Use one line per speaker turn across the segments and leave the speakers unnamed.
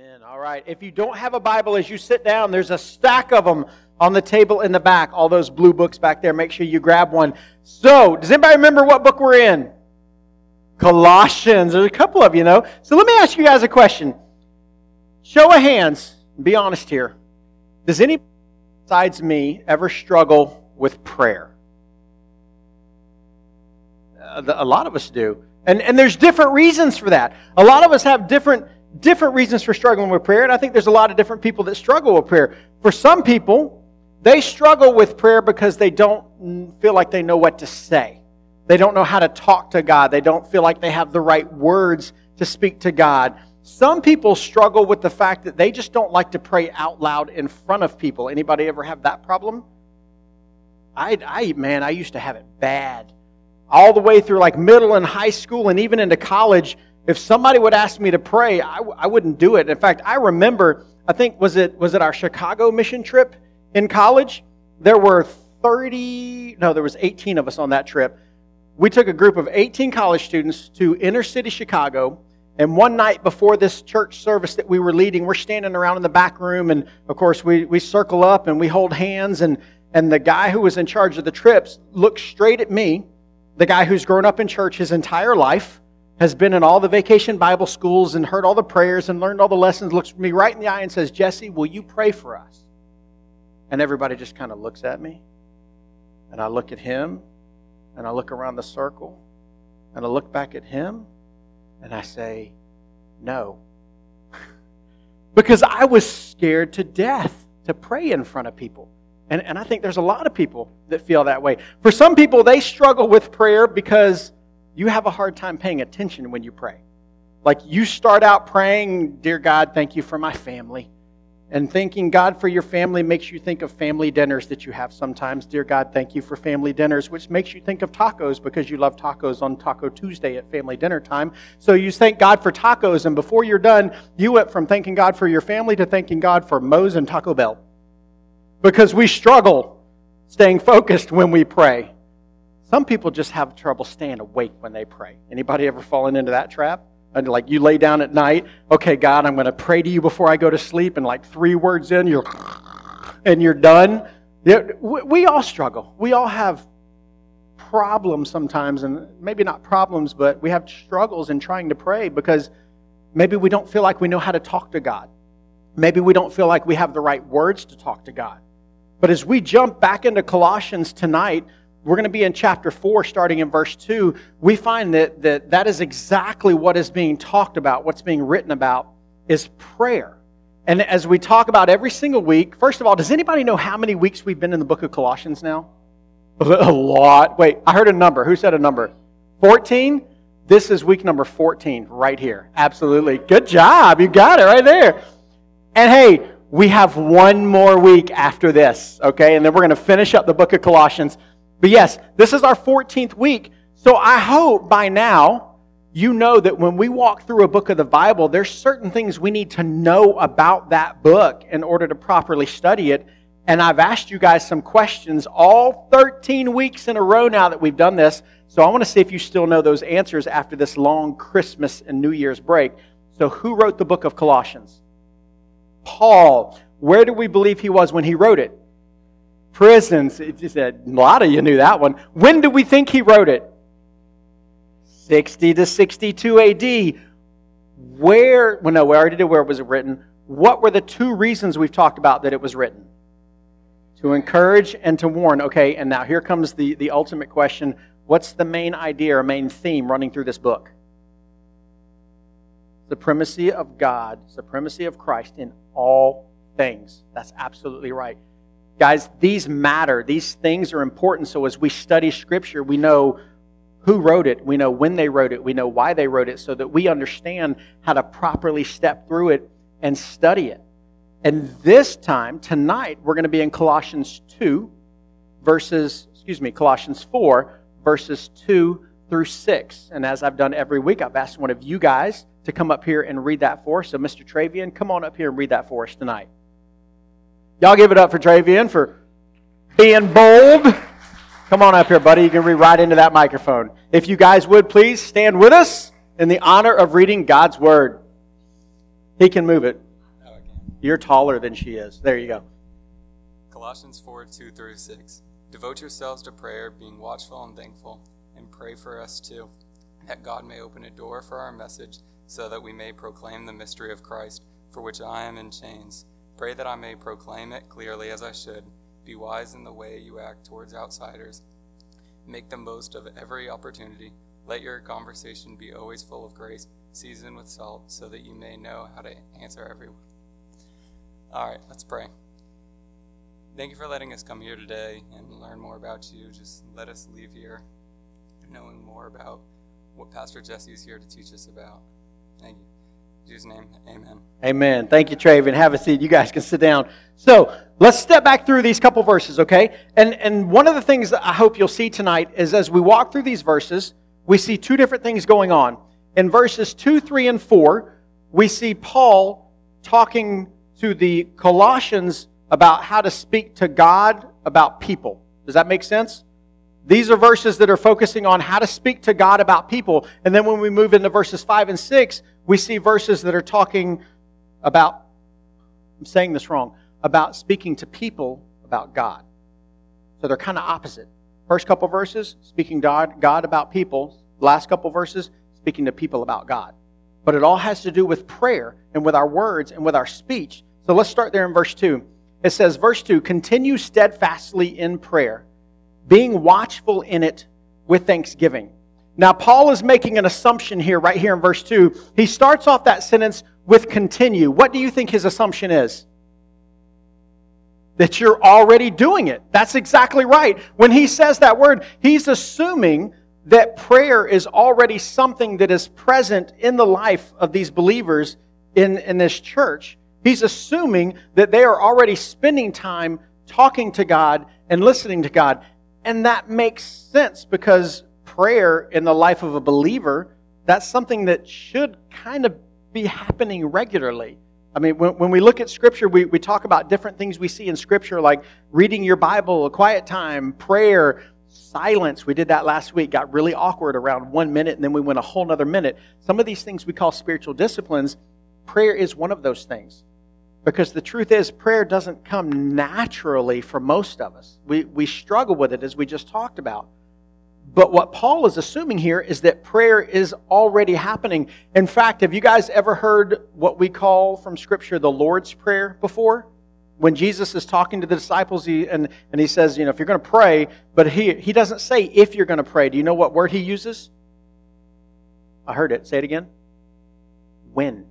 Amen. All right. If you don't have a Bible as you sit down, there's a stack of them on the table in the back. All those blue books back there. Make sure you grab one. So, does anybody remember what book we're in? Colossians. There's a couple of you know. So let me ask you guys a question. Show of hands. Be honest here. Does any besides me ever struggle with prayer? Uh, a lot of us do. And, and there's different reasons for that. A lot of us have different different reasons for struggling with prayer, and I think there's a lot of different people that struggle with prayer. For some people, they struggle with prayer because they don't feel like they know what to say. They don't know how to talk to God. They don't feel like they have the right words to speak to God. Some people struggle with the fact that they just don't like to pray out loud in front of people. Anybody ever have that problem? I, I man, I used to have it bad. All the way through like middle and high school and even into college, if somebody would ask me to pray, I, I wouldn't do it. In fact, I remember, I think, was it, was it our Chicago mission trip in college? There were 30, no, there was 18 of us on that trip. We took a group of 18 college students to inner city Chicago. And one night before this church service that we were leading, we're standing around in the back room. And of course, we, we circle up and we hold hands. And, and the guy who was in charge of the trips looks straight at me, the guy who's grown up in church his entire life has been in all the vacation Bible schools and heard all the prayers and learned all the lessons, looks me right in the eye and says, Jesse, will you pray for us? And everybody just kind of looks at me. And I look at him and I look around the circle and I look back at him and I say, no. because I was scared to death to pray in front of people. And, and I think there's a lot of people that feel that way. For some people, they struggle with prayer because you have a hard time paying attention when you pray. Like you start out praying, Dear God, thank you for my family. And thanking God for your family makes you think of family dinners that you have sometimes. Dear God, thank you for family dinners, which makes you think of tacos because you love tacos on Taco Tuesday at family dinner time. So you thank God for tacos, and before you're done, you went from thanking God for your family to thanking God for Moe's and Taco Bell. Because we struggle staying focused when we pray. Some people just have trouble staying awake when they pray. Anybody ever fallen into that trap? And like you lay down at night, okay, God, I'm going to pray to you before I go to sleep, and like three words in, you're and you're done. We all struggle. We all have problems sometimes, and maybe not problems, but we have struggles in trying to pray because maybe we don't feel like we know how to talk to God. Maybe we don't feel like we have the right words to talk to God. But as we jump back into Colossians tonight, we're going to be in chapter 4 starting in verse 2 we find that, that that is exactly what is being talked about what's being written about is prayer. And as we talk about every single week first of all does anybody know how many weeks we've been in the book of colossians now? A lot. Wait i heard a number. Who said a number? 14 this is week number 14 right here. Absolutely. Good job. You got it right there. And hey we have one more week after this okay? And then we're going to finish up the book of colossians but yes, this is our 14th week. So I hope by now you know that when we walk through a book of the Bible, there's certain things we need to know about that book in order to properly study it. And I've asked you guys some questions all 13 weeks in a row now that we've done this. So I want to see if you still know those answers after this long Christmas and New Year's break. So, who wrote the book of Colossians? Paul. Where do we believe he was when he wrote it? Prisons. It just, a lot of you knew that one. When do we think he wrote it? 60 to 62 AD. Where, well, no, we already did it, where was it was written. What were the two reasons we've talked about that it was written? To encourage and to warn. Okay, and now here comes the, the ultimate question. What's the main idea or main theme running through this book? Supremacy of God, supremacy of Christ in all things. That's absolutely right. Guys, these matter. These things are important. So as we study Scripture, we know who wrote it, we know when they wrote it, we know why they wrote it, so that we understand how to properly step through it and study it. And this time, tonight, we're going to be in Colossians 2, verses, excuse me, Colossians 4, verses 2 through 6. And as I've done every week, I've asked one of you guys to come up here and read that for us. So, Mr. Travian, come on up here and read that for us tonight. Y'all give it up for Travian for being bold. Come on up here, buddy. You can read right into that microphone. If you guys would please stand with us in the honor of reading God's Word. He can move it. You're taller than she is. There you go.
Colossians 4 2 through 6. Devote yourselves to prayer, being watchful and thankful, and pray for us too, that God may open a door for our message, so that we may proclaim the mystery of Christ, for which I am in chains. Pray that I may proclaim it clearly as I should. Be wise in the way you act towards outsiders. Make the most of every opportunity. Let your conversation be always full of grace, seasoned with salt, so that you may know how to answer everyone. All right, let's pray. Thank you for letting us come here today and learn more about you. Just let us leave here knowing more about what Pastor Jesse is here to teach us about. Thank you. Jesus' name, amen.
Amen. Thank you, Traven. Have a seat. You guys can sit down. So let's step back through these couple verses, okay? And and one of the things that I hope you'll see tonight is as we walk through these verses, we see two different things going on. In verses two, three, and four, we see Paul talking to the Colossians about how to speak to God about people. Does that make sense? These are verses that are focusing on how to speak to God about people. And then when we move into verses 5 and 6, we see verses that are talking about, I'm saying this wrong, about speaking to people about God. So they're kind of opposite. First couple verses, speaking God, God about people. Last couple verses, speaking to people about God. But it all has to do with prayer and with our words and with our speech. So let's start there in verse 2. It says, verse 2 continue steadfastly in prayer, being watchful in it with thanksgiving. Now, Paul is making an assumption here, right here in verse 2. He starts off that sentence with continue. What do you think his assumption is? That you're already doing it. That's exactly right. When he says that word, he's assuming that prayer is already something that is present in the life of these believers in, in this church. He's assuming that they are already spending time talking to God and listening to God. And that makes sense because prayer in the life of a believer, that's something that should kind of be happening regularly. I mean, when, when we look at Scripture, we, we talk about different things we see in Scripture, like reading your Bible, a quiet time, prayer, silence. We did that last week, got really awkward around one minute, and then we went a whole other minute. Some of these things we call spiritual disciplines. Prayer is one of those things. Because the truth is, prayer doesn't come naturally for most of us. We, we struggle with it, as we just talked about. But what Paul is assuming here is that prayer is already happening. In fact, have you guys ever heard what we call from Scripture the Lord's Prayer before? When Jesus is talking to the disciples he, and, and he says, you know, if you're going to pray, but he, he doesn't say if you're going to pray. Do you know what word he uses? I heard it. Say it again. When.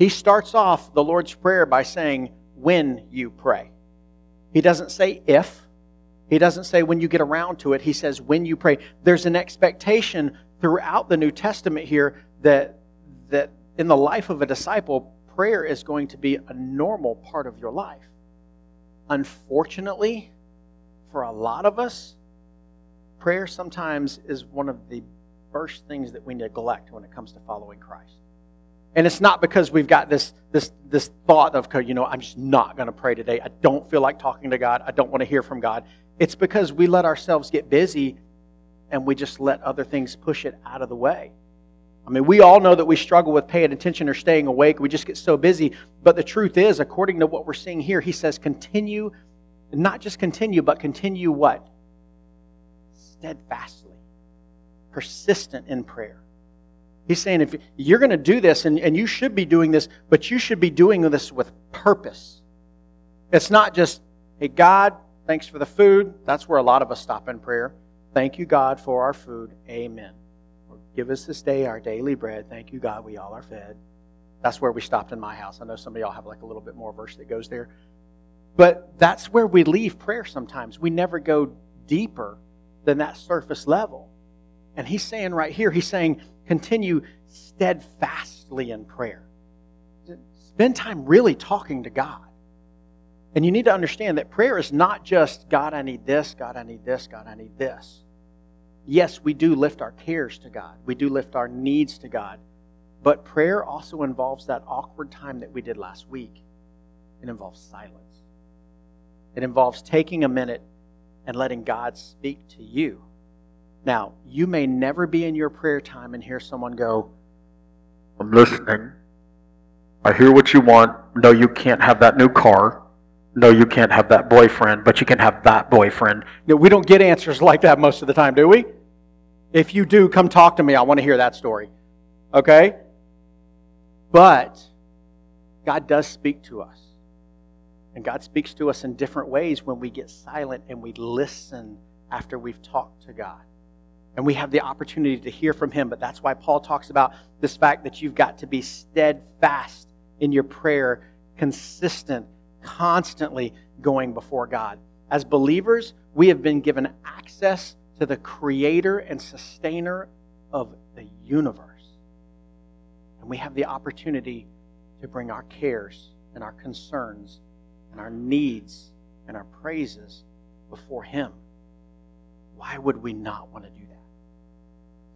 He starts off the Lord's Prayer by saying, when you pray. He doesn't say if. He doesn't say when you get around to it. He says when you pray. There's an expectation throughout the New Testament here that, that in the life of a disciple, prayer is going to be a normal part of your life. Unfortunately, for a lot of us, prayer sometimes is one of the first things that we neglect when it comes to following Christ. And it's not because we've got this, this, this thought of, you know, I'm just not going to pray today. I don't feel like talking to God. I don't want to hear from God. It's because we let ourselves get busy and we just let other things push it out of the way. I mean, we all know that we struggle with paying attention or staying awake. We just get so busy. But the truth is, according to what we're seeing here, he says, continue, not just continue, but continue what? Steadfastly, persistent in prayer. He's saying if you're going to do this, and, and you should be doing this, but you should be doing this with purpose. It's not just, hey, God, thanks for the food. That's where a lot of us stop in prayer. Thank you, God, for our food. Amen. Give us this day our daily bread. Thank you, God, we all are fed. That's where we stopped in my house. I know some of y'all have like a little bit more verse that goes there. But that's where we leave prayer sometimes. We never go deeper than that surface level. And he's saying right here, he's saying, continue steadfastly in prayer. Spend time really talking to God. And you need to understand that prayer is not just, God, I need this, God, I need this, God, I need this. Yes, we do lift our cares to God, we do lift our needs to God. But prayer also involves that awkward time that we did last week. It involves silence, it involves taking a minute and letting God speak to you now, you may never be in your prayer time and hear someone go, I'm listening.
I hear what you want. No, you can't have that new car. No, you can't have that boyfriend, but you can have that boyfriend.
No, we don't get answers like that most of the time, do we? If you do, come talk to me. I want to hear that story. Okay? But God does speak to us. And God speaks to us in different ways when we get silent and we listen after we've talked to God. And we have the opportunity to hear from Him. But that's why Paul talks about this fact that you've got to be steadfast in your prayer, consistent, constantly going before God. As believers, we have been given access to the creator and sustainer of the universe. And we have the opportunity to bring our cares and our concerns and our needs and our praises before Him. Why would we not want to do that?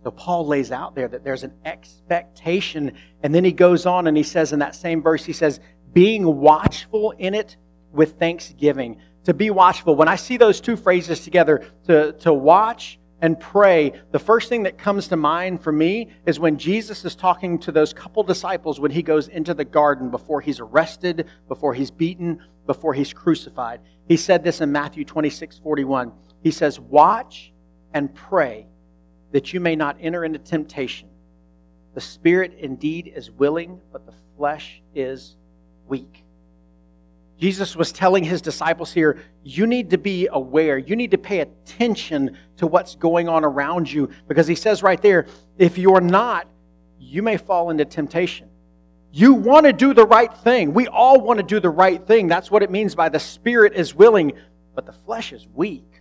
So Paul lays out there that there's an expectation, and then he goes on and he says in that same verse, he says, being watchful in it with thanksgiving. To be watchful. When I see those two phrases together, to, to watch and pray, the first thing that comes to mind for me is when Jesus is talking to those couple disciples when he goes into the garden before he's arrested, before he's beaten, before he's crucified. He said this in Matthew 26 41. He says, Watch and pray that you may not enter into temptation. The spirit indeed is willing, but the flesh is weak. Jesus was telling his disciples here, you need to be aware. You need to pay attention to what's going on around you because he says right there, if you're not, you may fall into temptation. You want to do the right thing. We all want to do the right thing. That's what it means by the spirit is willing, but the flesh is weak.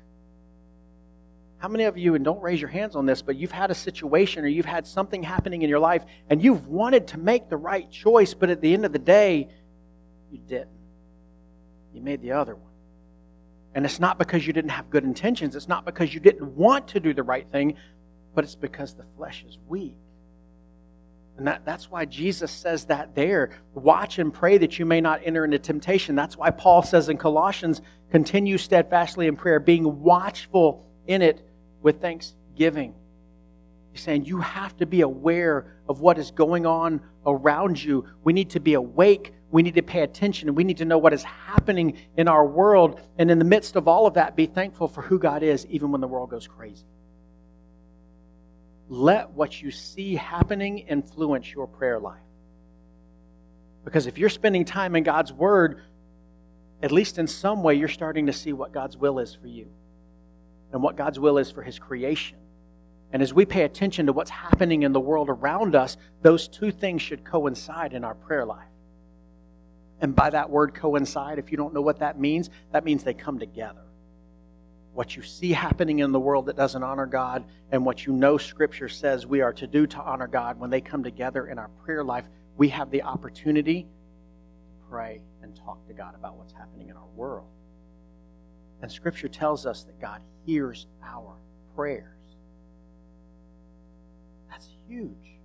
How many of you, and don't raise your hands on this, but you've had a situation or you've had something happening in your life and you've wanted to make the right choice, but at the end of the day, you didn't. You made the other one. And it's not because you didn't have good intentions, it's not because you didn't want to do the right thing, but it's because the flesh is weak. And that, that's why Jesus says that there. Watch and pray that you may not enter into temptation. That's why Paul says in Colossians, continue steadfastly in prayer, being watchful in it with thanksgiving. He's saying you have to be aware of what is going on around you. We need to be awake. We need to pay attention. We need to know what is happening in our world. And in the midst of all of that, be thankful for who God is, even when the world goes crazy. Let what you see happening influence your prayer life. Because if you're spending time in God's Word, at least in some way, you're starting to see what God's will is for you and what God's will is for His creation. And as we pay attention to what's happening in the world around us, those two things should coincide in our prayer life. And by that word coincide, if you don't know what that means, that means they come together. What you see happening in the world that doesn't honor God, and what you know Scripture says we are to do to honor God, when they come together in our prayer life, we have the opportunity to pray and talk to God about what's happening in our world. And Scripture tells us that God hears our prayers. That's huge.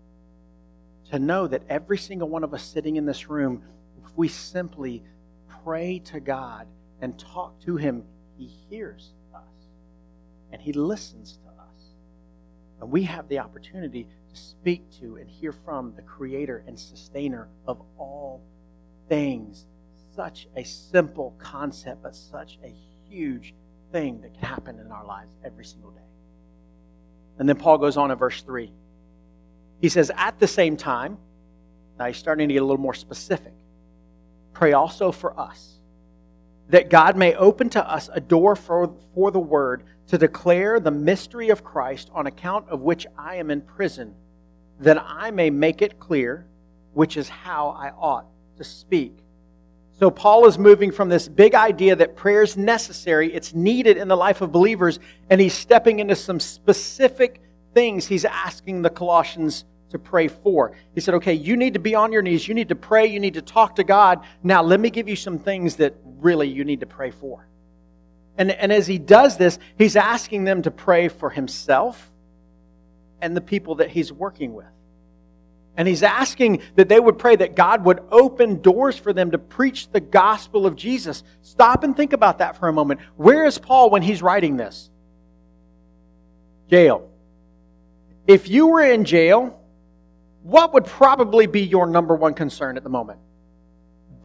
To know that every single one of us sitting in this room, if we simply pray to God and talk to Him, He hears us and He listens to us. And we have the opportunity to speak to and hear from the Creator and Sustainer of all things. Such a simple concept, but such a huge thing that can happen in our lives every single day. And then Paul goes on in verse 3. He says, At the same time, now he's starting to get a little more specific. Pray also for us, that God may open to us a door for, for the word to declare the mystery of Christ, on account of which I am in prison, that I may make it clear, which is how I ought to speak. So, Paul is moving from this big idea that prayer is necessary, it's needed in the life of believers, and he's stepping into some specific things he's asking the Colossians to pray for. He said, Okay, you need to be on your knees, you need to pray, you need to talk to God. Now, let me give you some things that really you need to pray for. And, and as he does this, he's asking them to pray for himself and the people that he's working with. And he's asking that they would pray that God would open doors for them to preach the gospel of Jesus. Stop and think about that for a moment. Where is Paul when he's writing this? Jail. If you were in jail, what would probably be your number one concern at the moment?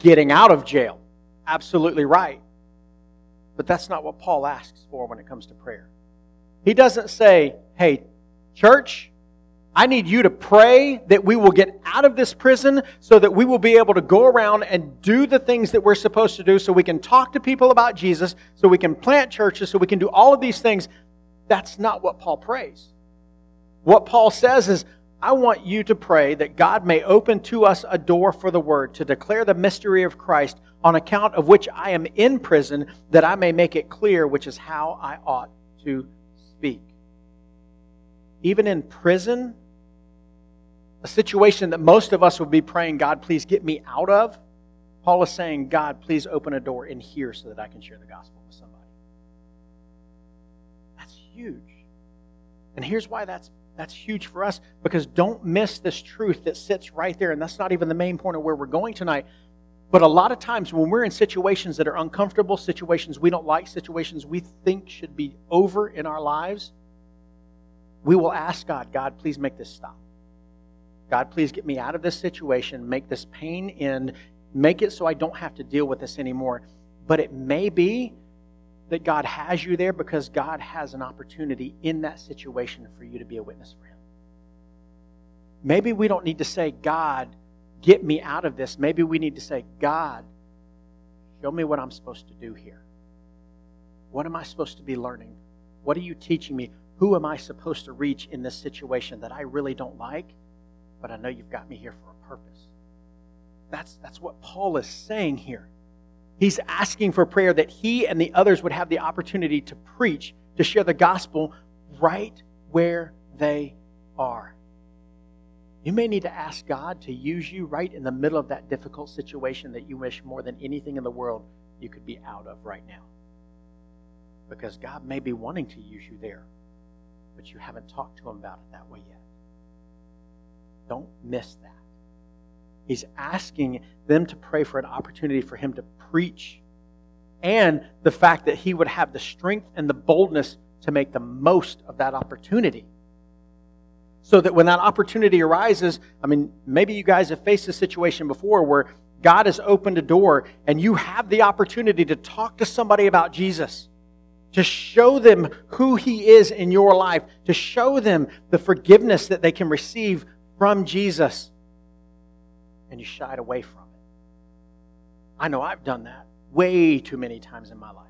getting out of jail. Absolutely right. But that's not what Paul asks for when it comes to prayer. He doesn't say, hey, church, I need you to pray that we will get out of this prison so that we will be able to go around and do the things that we're supposed to do so we can talk to people about Jesus, so we can plant churches, so we can do all of these things. That's not what Paul prays. What Paul says is, I want you to pray that God may open to us a door for the word to declare the mystery of Christ on account of which I am in prison, that I may make it clear which is how I ought to speak. Even in prison, a situation that most of us would be praying, God, please get me out of, Paul is saying, God, please open a door in here so that I can share the gospel with somebody. That's huge. And here's why that's that's huge for us because don't miss this truth that sits right there. And that's not even the main point of where we're going tonight. But a lot of times when we're in situations that are uncomfortable, situations we don't like, situations we think should be over in our lives, we will ask God, God, please make this stop. God, please get me out of this situation, make this pain end, make it so I don't have to deal with this anymore. But it may be that God has you there because God has an opportunity in that situation for you to be a witness for Him. Maybe we don't need to say, God, get me out of this. Maybe we need to say, God, show me what I'm supposed to do here. What am I supposed to be learning? What are you teaching me? Who am I supposed to reach in this situation that I really don't like? But I know you've got me here for a purpose. That's, that's what Paul is saying here. He's asking for prayer that he and the others would have the opportunity to preach, to share the gospel right where they are. You may need to ask God to use you right in the middle of that difficult situation that you wish more than anything in the world you could be out of right now. Because God may be wanting to use you there, but you haven't talked to Him about it that way yet. Don't miss that. He's asking them to pray for an opportunity for him to preach and the fact that he would have the strength and the boldness to make the most of that opportunity. So that when that opportunity arises, I mean, maybe you guys have faced a situation before where God has opened a door and you have the opportunity to talk to somebody about Jesus, to show them who He is in your life, to show them the forgiveness that they can receive from Jesus and you shied away from it. I know I've done that way too many times in my life.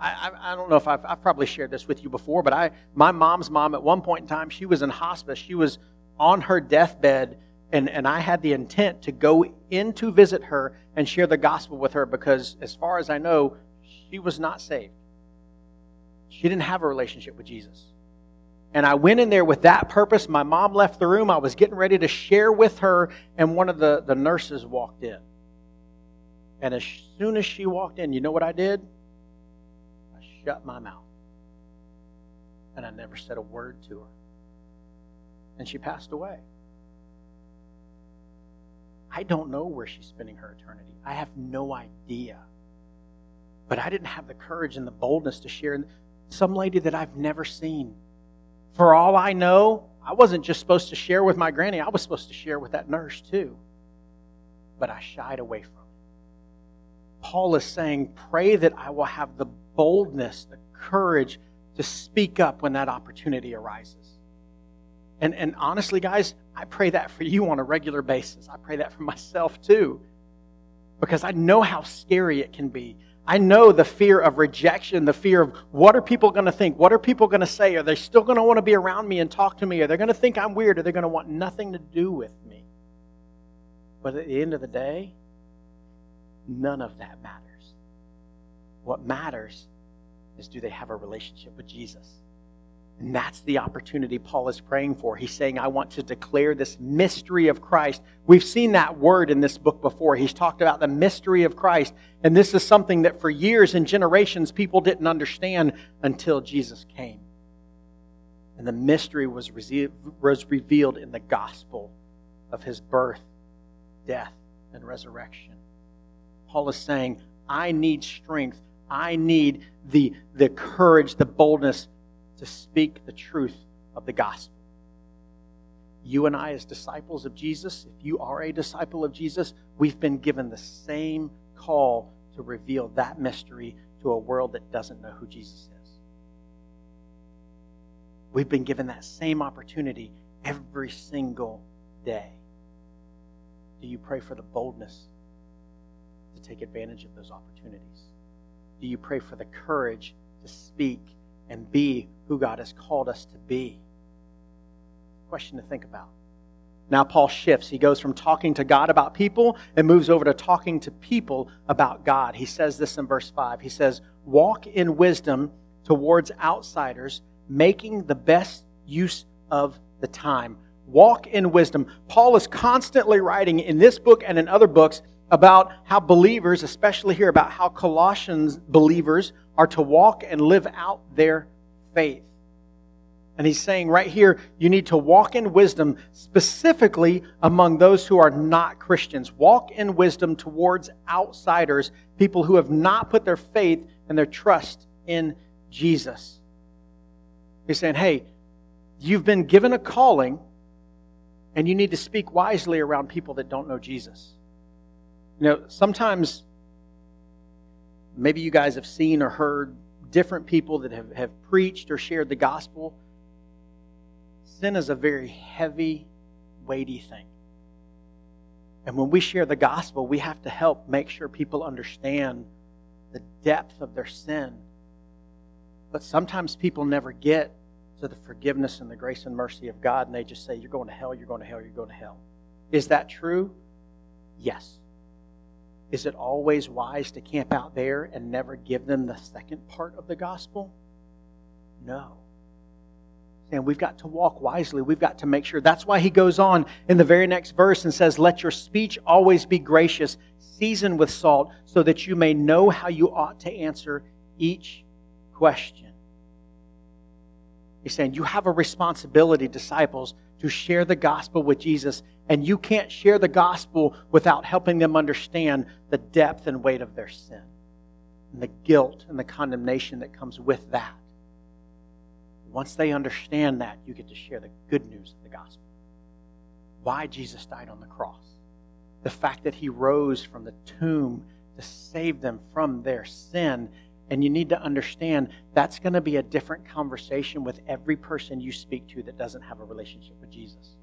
I, I, I, don't know if I've, I've probably shared this with you before, but I, my mom's mom, at one point in time, she was in hospice. She was on her deathbed, and, and I had the intent to go in to visit her and share the gospel with her because, as far as I know, she was not saved. She didn't have a relationship with Jesus. And I went in there with that purpose. My mom left the room. I was getting ready to share with her, and one of the, the nurses walked in. And as soon as she walked in, you know what I did? I shut my mouth. And I never said a word to her. And she passed away. I don't know where she's spending her eternity. I have no idea. But I didn't have the courage and the boldness to share some lady that I've never seen for all I know, I wasn't just supposed to share with my granny, I was supposed to share with that nurse too. But I shied away from it. Paul is saying, Pray that I will have the boldness, the courage to speak up when that opportunity arises. And, and honestly, guys, I pray that for you on a regular basis. I pray that for myself too. Because I know how scary it can be. I know the fear of rejection, the fear of what are people going to think? What are people going to say? Are they still going to want to be around me and talk to me? Are they going to think I'm weird? Are they going to want nothing to do with me? But at the end of the day, none of that matters. What matters is do they have a relationship with Jesus? And that's the opportunity Paul is praying for. He's saying, I want to declare this mystery of Christ. We've seen that word in this book before. He's talked about the mystery of Christ. And this is something that for years and generations people didn't understand until Jesus came. And the mystery was, was revealed in the gospel of his birth, death, and resurrection. Paul is saying, I need strength. I need the, the courage, the boldness to speak the truth of the gospel. you and I, as disciples of Jesus, if you are a disciple of Jesus, we've been given the same call to reveal that mystery to a world that doesn't know who Jesus is. We've been given that same opportunity every single day. Do you pray for the boldness to take advantage of those opportunities? Do you pray for the courage to speak and be who God has called us to be? Question to think about. Now, Paul shifts. He goes from talking to God about people and moves over to talking to people about God. He says this in verse 5. He says, Walk in wisdom towards outsiders, making the best use of the time. Walk in wisdom. Paul is constantly writing in this book and in other books about how believers, especially here, about how Colossians believers are to walk and live out their faith. And he's saying right here, you need to walk in wisdom, specifically among those who are not Christians. Walk in wisdom towards outsiders, people who have not put their faith and their trust in Jesus. He's saying, hey, you've been given a calling, and you need to speak wisely around people that don't know Jesus. You know, sometimes maybe you guys have seen or heard different people that have, have preached or shared the gospel sin is a very heavy, weighty thing. And when we share the gospel, we have to help make sure people understand the depth of their sin. But sometimes people never get to the forgiveness and the grace and mercy of God, and they just say, You're going to hell, you're going to hell, you're going to hell. Is that true? Yes. Is it always wise to camp out there and never give them the second part of the gospel? No and we've got to walk wisely. We've got to make sure. That's why he goes on in the very next verse and says, Let your speech always be gracious, seasoned with salt, so that you may know how you ought to answer each question. He's saying, You have a responsibility, disciples, to share the gospel with Jesus, and you can't share the gospel without helping them understand the depth and weight of their sin, and the guilt and the condemnation that comes with that. Once they understand that, you get to share the good news of the gospel. Why Jesus died on the cross. The fact that he rose from the tomb to save them from their sin. And you need to understand that's going to be a different conversation with every person you speak to that doesn't have a relationship with Jesus.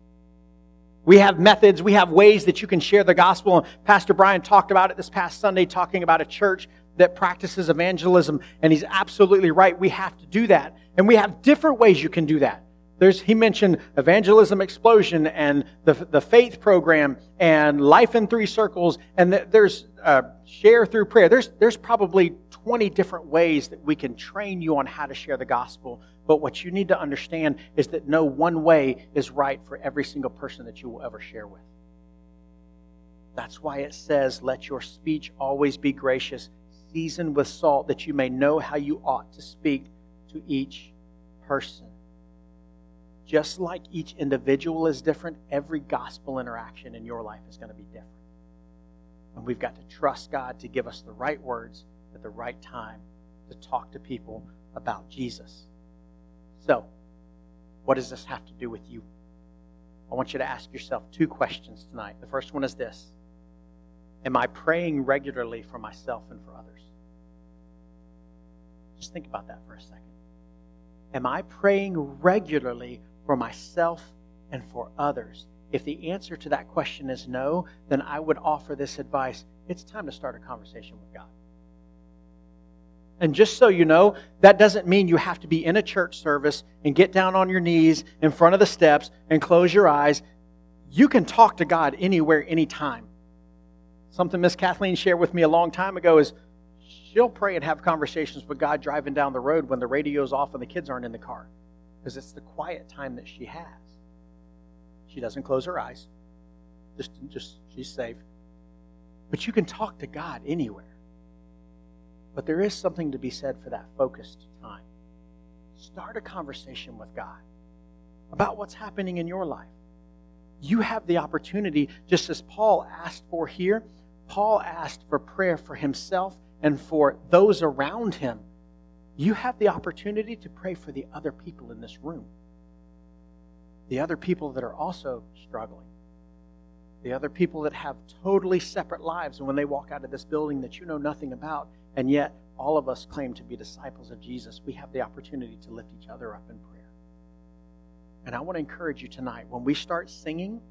We have methods, we have ways that you can share the gospel. Pastor Brian talked about it this past Sunday, talking about a church that practices evangelism, and he's absolutely right. We have to do that. And we have different ways you can do that. There's, he mentioned Evangelism Explosion and the, the faith program and Life in Three Circles, and the, there's uh, Share Through Prayer. There's, there's probably 20 different ways that we can train you on how to share the gospel. But what you need to understand is that no one way is right for every single person that you will ever share with. That's why it says, Let your speech always be gracious, seasoned with salt, that you may know how you ought to speak to each person. Just like each individual is different, every gospel interaction in your life is going to be different. And we've got to trust God to give us the right words at the right time to talk to people about Jesus. So, what does this have to do with you? I want you to ask yourself two questions tonight. The first one is this Am I praying regularly for myself and for others? Just think about that for a second. Am I praying regularly for myself and for others? If the answer to that question is no, then I would offer this advice. It's time to start a conversation with God. And just so you know, that doesn't mean you have to be in a church service and get down on your knees in front of the steps and close your eyes. You can talk to God anywhere, anytime. Something Miss Kathleen shared with me a long time ago is she'll pray and have conversations with God driving down the road when the radio's off and the kids aren't in the car because it's the quiet time that she has. She doesn't close her eyes. Just, just she's safe. But you can talk to God anywhere. But there is something to be said for that focused time. Start a conversation with God about what's happening in your life. You have the opportunity, just as Paul asked for here. Paul asked for prayer for himself and for those around him, you have the opportunity to pray for the other people in this room. the other people that are also struggling, the other people that have totally separate lives, and when they walk out of this building that you know nothing about, and yet all of us claim to be disciples of Jesus, we have the opportunity to lift each other up in prayer. And I want to encourage you tonight when we start singing,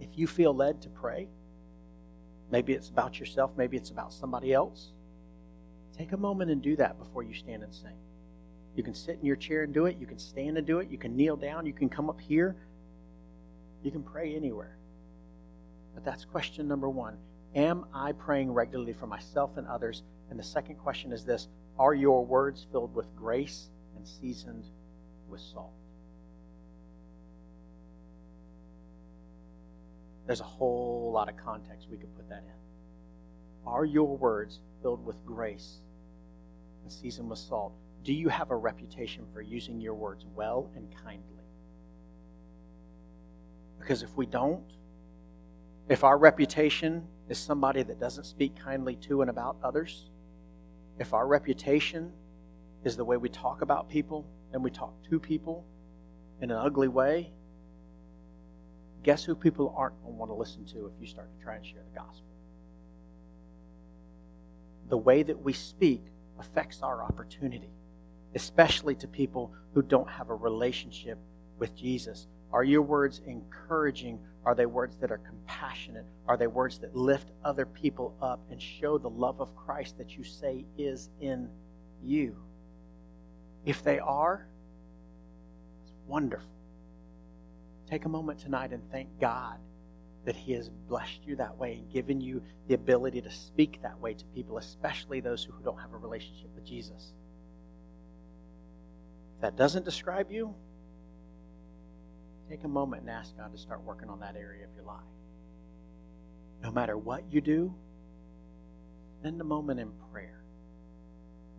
if you feel led to pray, maybe it's about yourself, maybe it's about somebody else, take a moment and do that before you stand and sing. You can sit in your chair and do it, you can stand and do it, you can kneel down, you can come up here, you can pray anywhere. But that's question number one. Am I praying regularly for myself and others? And the second question is this Are your words filled with grace and seasoned with salt? There's a whole lot of context we could put that in. Are your words filled with grace and seasoned with salt? Do you have a reputation for using your words well and kindly? Because if we don't, if our reputation is somebody that doesn't speak kindly to and about others, if our reputation is the way we talk about people and we talk to people in an ugly way, guess who people aren't going to want to listen to if you start to try and share the gospel? The way that we speak affects our opportunity, especially to people who don't have a relationship with Jesus. Are your words encouraging? Are they words that are compassionate? Are they words that lift other people up and show the love of Christ that you say is in you? If they are, it's wonderful. Take a moment tonight and thank God that He has blessed you that way and given you the ability to speak that way to people, especially those who don't have a relationship with Jesus. If that doesn't describe you, take a moment and ask God to start working on that area of your life. No matter what you do, spend a moment in prayer.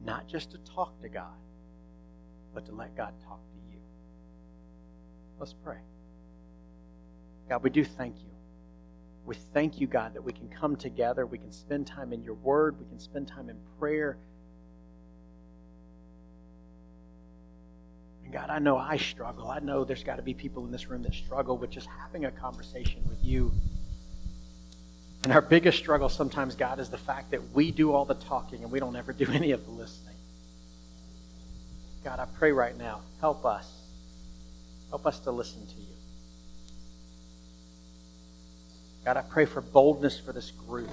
Not just to talk to God, but to let God talk to you. Let's pray. God, we do thank you. We thank you, God, that we can come together. We can spend time in your word. We can spend time in prayer. God, I know I struggle. I know there's got to be people in this room that struggle with just having a conversation with you. And our biggest struggle sometimes, God, is the fact that we do all the talking and we don't ever do any of the listening. God, I pray right now, help us. Help us to listen to you. God, I pray for boldness for this group.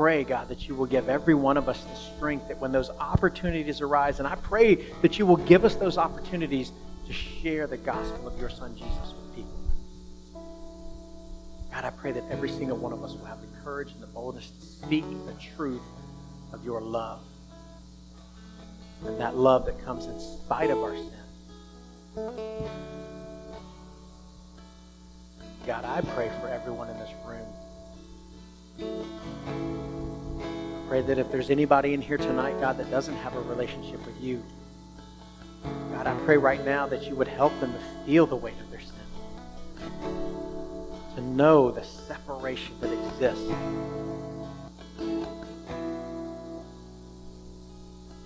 Pray, God, that you will give every one of us the strength that when those opportunities arise, and I pray that you will give us those opportunities to share the gospel of your Son Jesus with people. God, I pray that every single one of us will have the courage and the boldness to speak the truth of your love. And that love that comes in spite of our sin. God, I pray for everyone in this room. Pray that if there's anybody in here tonight, God, that doesn't have a relationship with you, God, I pray right now that you would help them to feel the weight of their sin, to know the separation that exists. And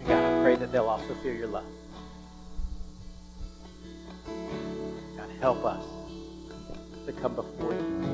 God, I pray that they'll also feel your love. God, help us to come before you.